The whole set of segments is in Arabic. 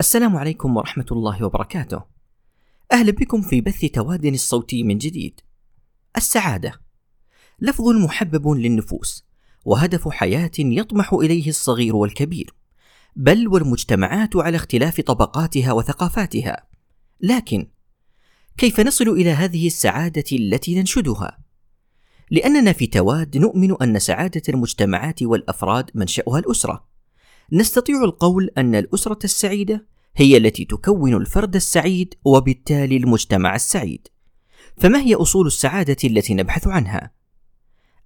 السلام عليكم ورحمة الله وبركاته. أهلا بكم في بث تواد الصوتي من جديد. السعادة لفظ محبب للنفوس، وهدف حياة يطمح إليه الصغير والكبير، بل والمجتمعات على اختلاف طبقاتها وثقافاتها. لكن كيف نصل إلى هذه السعادة التي ننشدها؟ لأننا في تواد نؤمن أن سعادة المجتمعات والأفراد منشأها الأسرة. نستطيع القول أن الأسرة السعيدة هي التي تكون الفرد السعيد وبالتالي المجتمع السعيد. فما هي أصول السعادة التي نبحث عنها؟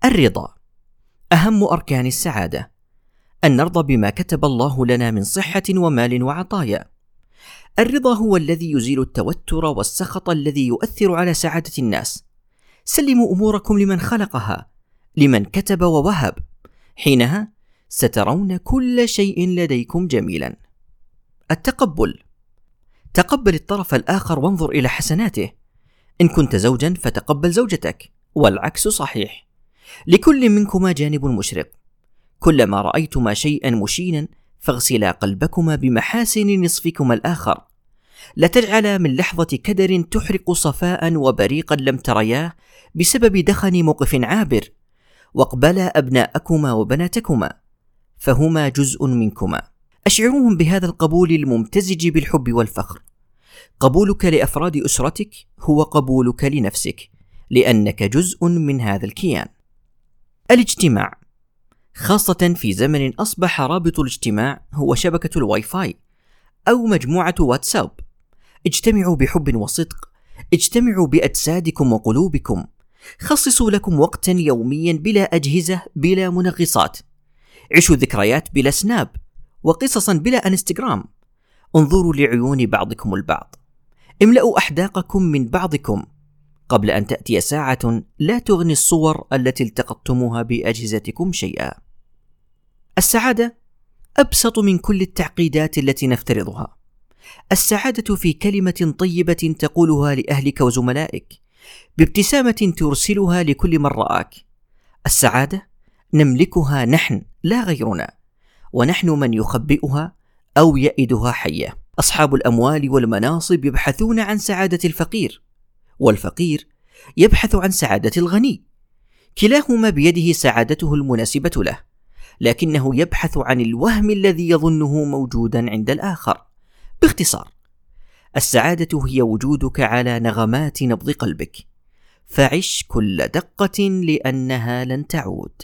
الرضا أهم أركان السعادة أن نرضى بما كتب الله لنا من صحة ومال وعطايا. الرضا هو الذي يزيل التوتر والسخط الذي يؤثر على سعادة الناس. سلموا أموركم لمن خلقها، لمن كتب ووهب. حينها سترون كل شيء لديكم جميلا. التقبل. تقبل الطرف الآخر وانظر إلى حسناته. إن كنت زوجا فتقبل زوجتك والعكس صحيح. لكل منكما جانب مشرق. كلما رأيتما شيئا مشينا فاغسلا قلبكما بمحاسن نصفكما الآخر. لا تجعل من لحظة كدر تحرق صفاء وبريقا لم ترياه بسبب دخن موقف عابر. واقبلا أبناءكما وبناتكما. فهما جزء منكما. اشعروهم بهذا القبول الممتزج بالحب والفخر. قبولك لأفراد أسرتك هو قبولك لنفسك لأنك جزء من هذا الكيان. الاجتماع. خاصة في زمن أصبح رابط الاجتماع هو شبكة الواي فاي أو مجموعة واتساب. اجتمعوا بحب وصدق، اجتمعوا بأجسادكم وقلوبكم، خصصوا لكم وقتا يوميا بلا أجهزة بلا منغصات، عيشوا ذكريات بلا سناب وقصصا بلا انستغرام انظروا لعيون بعضكم البعض املأوا أحداقكم من بعضكم قبل أن تأتي ساعة لا تغني الصور التي التقطتموها بأجهزتكم شيئا. السعادة أبسط من كل التعقيدات التي نفترضها. السعادة في كلمة طيبة تقولها لأهلك وزملائك، بابتسامة ترسلها لكل من رآك. السعادة نملكها نحن لا غيرنا ونحن من يخبئها أو يئدها حية. أصحاب الأموال والمناصب يبحثون عن سعادة الفقير والفقير يبحث عن سعادة الغني. كلاهما بيده سعادته المناسبة له لكنه يبحث عن الوهم الذي يظنه موجودا عند الآخر. باختصار السعادة هي وجودك على نغمات نبض قلبك. فعش كل دقة لأنها لن تعود.